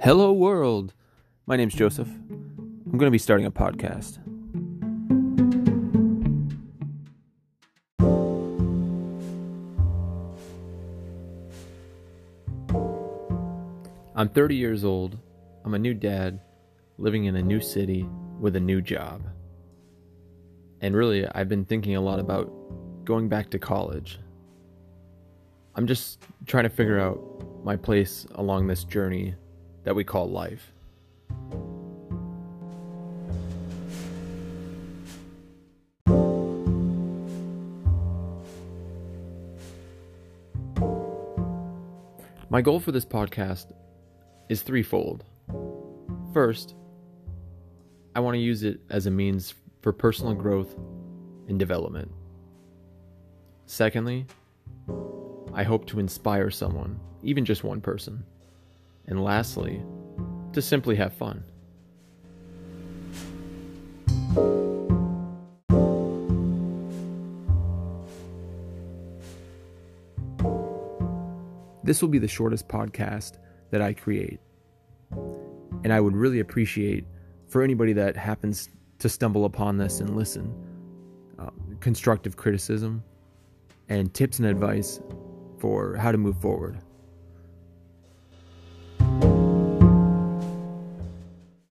Hello, world. My name's Joseph. I'm going to be starting a podcast. I'm 30 years old. I'm a new dad, living in a new city with a new job. And really, I've been thinking a lot about going back to college. I'm just trying to figure out my place along this journey that we call life. My goal for this podcast is threefold. First, I want to use it as a means for personal growth and development. Secondly, I hope to inspire someone, even just one person. And lastly, to simply have fun. This will be the shortest podcast that I create. And I would really appreciate for anybody that happens to stumble upon this and listen uh, constructive criticism and tips and advice for how to move forward.